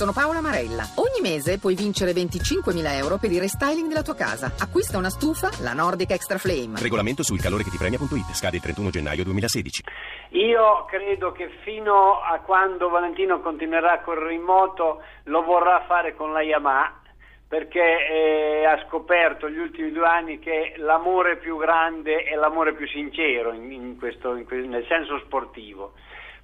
Sono Paola Marella. Ogni mese puoi vincere 25.000 euro per il restyling della tua casa. Acquista una stufa, la Nordic Extra Flame. Regolamento sul calore che ti premia.it. Scade il 31 gennaio 2016. Io credo che fino a quando Valentino continuerà col remoto lo vorrà fare con la Yamaha perché eh, ha scoperto negli ultimi due anni che l'amore più grande è l'amore più sincero in, in questo, in, nel senso sportivo